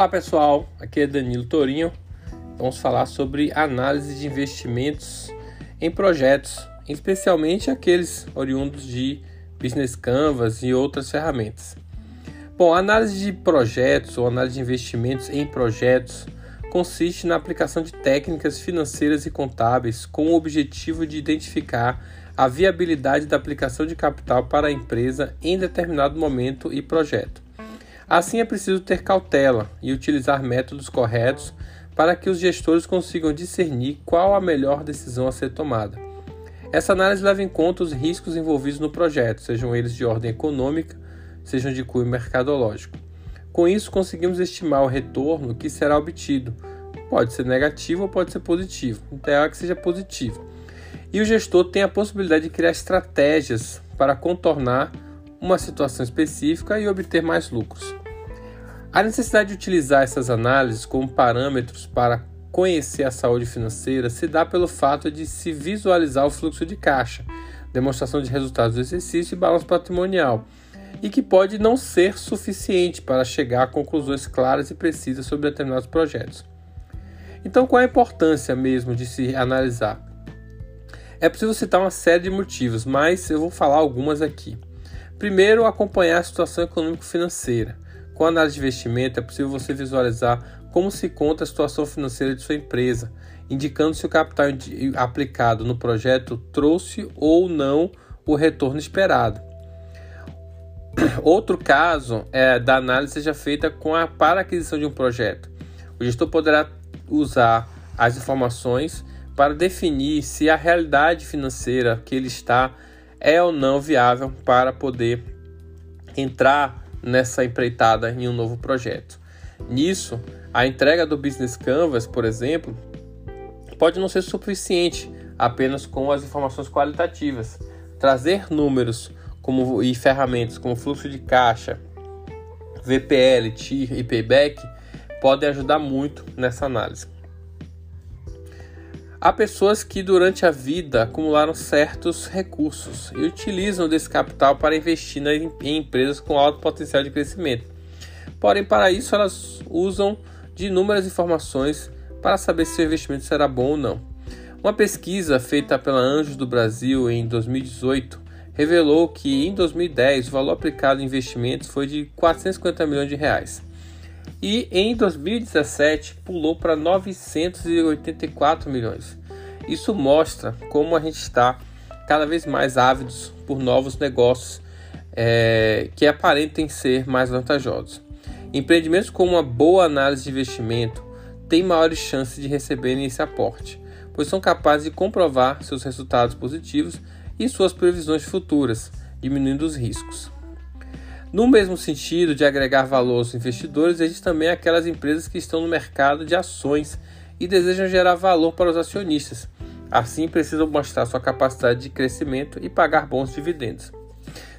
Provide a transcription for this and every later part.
Olá pessoal, aqui é Danilo Torinho. Vamos falar sobre análise de investimentos em projetos, especialmente aqueles oriundos de Business Canvas e outras ferramentas. Bom, a análise de projetos ou análise de investimentos em projetos consiste na aplicação de técnicas financeiras e contábeis com o objetivo de identificar a viabilidade da aplicação de capital para a empresa em determinado momento e projeto. Assim, é preciso ter cautela e utilizar métodos corretos para que os gestores consigam discernir qual a melhor decisão a ser tomada. Essa análise leva em conta os riscos envolvidos no projeto, sejam eles de ordem econômica, sejam de cunho mercadológico. Com isso, conseguimos estimar o retorno que será obtido. Pode ser negativo ou pode ser positivo. Ideal é que seja positivo. E o gestor tem a possibilidade de criar estratégias para contornar uma situação específica e obter mais lucros. A necessidade de utilizar essas análises como parâmetros para conhecer a saúde financeira se dá pelo fato de se visualizar o fluxo de caixa, demonstração de resultados do exercício e balanço patrimonial, e que pode não ser suficiente para chegar a conclusões claras e precisas sobre determinados projetos. Então, qual é a importância mesmo de se analisar? É possível citar uma série de motivos, mas eu vou falar algumas aqui. Primeiro, acompanhar a situação econômico-financeira. Com a análise de investimento, é possível você visualizar como se conta a situação financeira de sua empresa, indicando se o capital aplicado no projeto trouxe ou não o retorno esperado. Outro caso é da análise seja feita com a para aquisição de um projeto. O gestor poderá usar as informações para definir se a realidade financeira que ele está é ou não viável para poder entrar nessa empreitada em um novo projeto. Nisso, a entrega do Business Canvas, por exemplo, pode não ser suficiente apenas com as informações qualitativas. Trazer números como, e ferramentas como fluxo de caixa, VPL, TIR e Payback podem ajudar muito nessa análise. Há pessoas que durante a vida acumularam certos recursos e utilizam desse capital para investir em empresas com alto potencial de crescimento. Porém, para isso, elas usam de inúmeras informações para saber se o investimento será bom ou não. Uma pesquisa feita pela Anjos do Brasil em 2018 revelou que em 2010 o valor aplicado em investimentos foi de 450 milhões de reais e em 2017 pulou para 984 milhões. Isso mostra como a gente está cada vez mais ávidos por novos negócios é, que aparentem ser mais vantajosos. Empreendimentos com uma boa análise de investimento têm maiores chances de receberem esse aporte, pois são capazes de comprovar seus resultados positivos e suas previsões futuras, diminuindo os riscos. No mesmo sentido de agregar valor aos investidores, existem também aquelas empresas que estão no mercado de ações e desejam gerar valor para os acionistas. Assim, precisam mostrar sua capacidade de crescimento e pagar bons dividendos.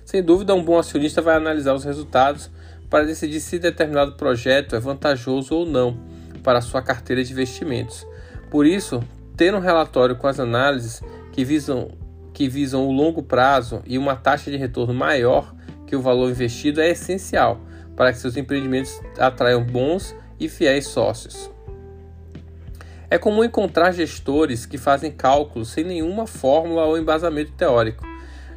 Sem dúvida, um bom acionista vai analisar os resultados para decidir se determinado projeto é vantajoso ou não para sua carteira de investimentos. Por isso, ter um relatório com as análises que visam, que visam o longo prazo e uma taxa de retorno maior que o valor investido é essencial para que seus empreendimentos atraiam bons e fiéis sócios. É comum encontrar gestores que fazem cálculos sem nenhuma fórmula ou embasamento teórico.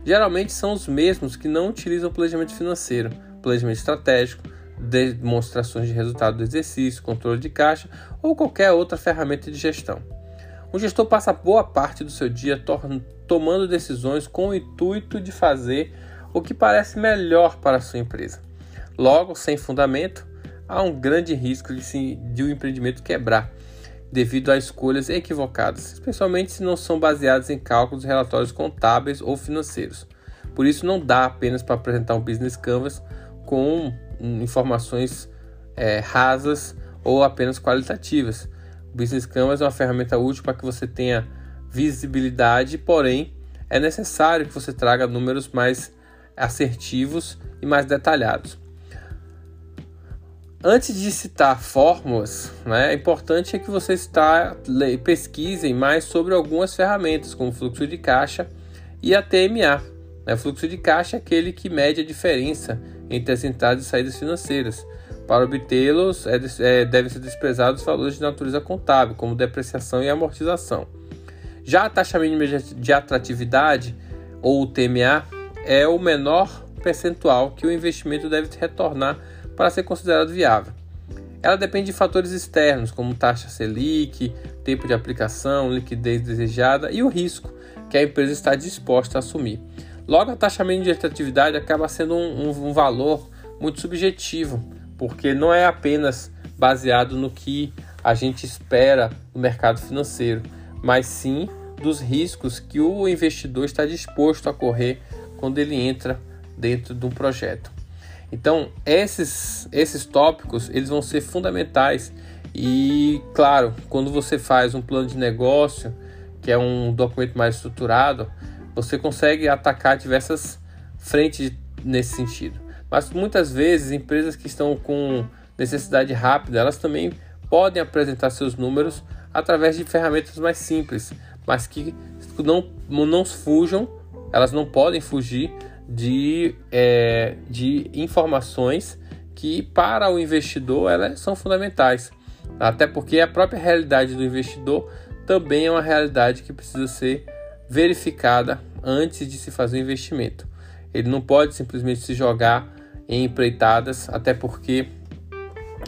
Geralmente são os mesmos que não utilizam planejamento financeiro, planejamento estratégico, demonstrações de resultado do exercício, controle de caixa ou qualquer outra ferramenta de gestão. O gestor passa boa parte do seu dia tomando decisões com o intuito de fazer o que parece melhor para a sua empresa. Logo, sem fundamento, há um grande risco de, se, de o um empreendimento quebrar devido a escolhas equivocadas, especialmente se não são baseadas em cálculos relatórios contábeis ou financeiros. Por isso, não dá apenas para apresentar um business canvas com informações é, rasas ou apenas qualitativas. O business canvas é uma ferramenta útil para que você tenha visibilidade, porém é necessário que você traga números mais assertivos e mais detalhados. Antes de citar fórmulas, né, é importante é que você está, pesquisem mais sobre algumas ferramentas, como fluxo de caixa e a TMA. Né? O fluxo de caixa é aquele que mede a diferença entre as entradas e saídas financeiras. Para obtê-los, é, é, devem ser desprezados valores de natureza contábil, como depreciação e amortização. Já a taxa mínima de atratividade, ou TMA, é o menor percentual que o investimento deve retornar para ser considerado viável. Ela depende de fatores externos, como taxa Selic, tempo de aplicação, liquidez desejada e o risco que a empresa está disposta a assumir. Logo, a taxa mínima de atratividade acaba sendo um, um, um valor muito subjetivo, porque não é apenas baseado no que a gente espera no mercado financeiro, mas sim dos riscos que o investidor está disposto a correr quando ele entra dentro de um projeto. Então, esses, esses tópicos eles vão ser fundamentais e, claro, quando você faz um plano de negócio, que é um documento mais estruturado, você consegue atacar diversas frentes nesse sentido. Mas muitas vezes, empresas que estão com necessidade rápida, elas também podem apresentar seus números através de ferramentas mais simples, mas que não, não fujam, elas não podem fugir de, é, de informações que para o investidor elas são fundamentais. Até porque a própria realidade do investidor também é uma realidade que precisa ser verificada antes de se fazer o investimento. Ele não pode simplesmente se jogar em empreitadas, até porque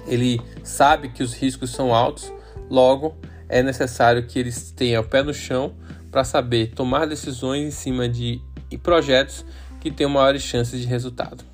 ele sabe que os riscos são altos, logo é necessário que eles tenham o pé no chão para saber tomar decisões em cima de projetos que tenham maiores chances de resultado.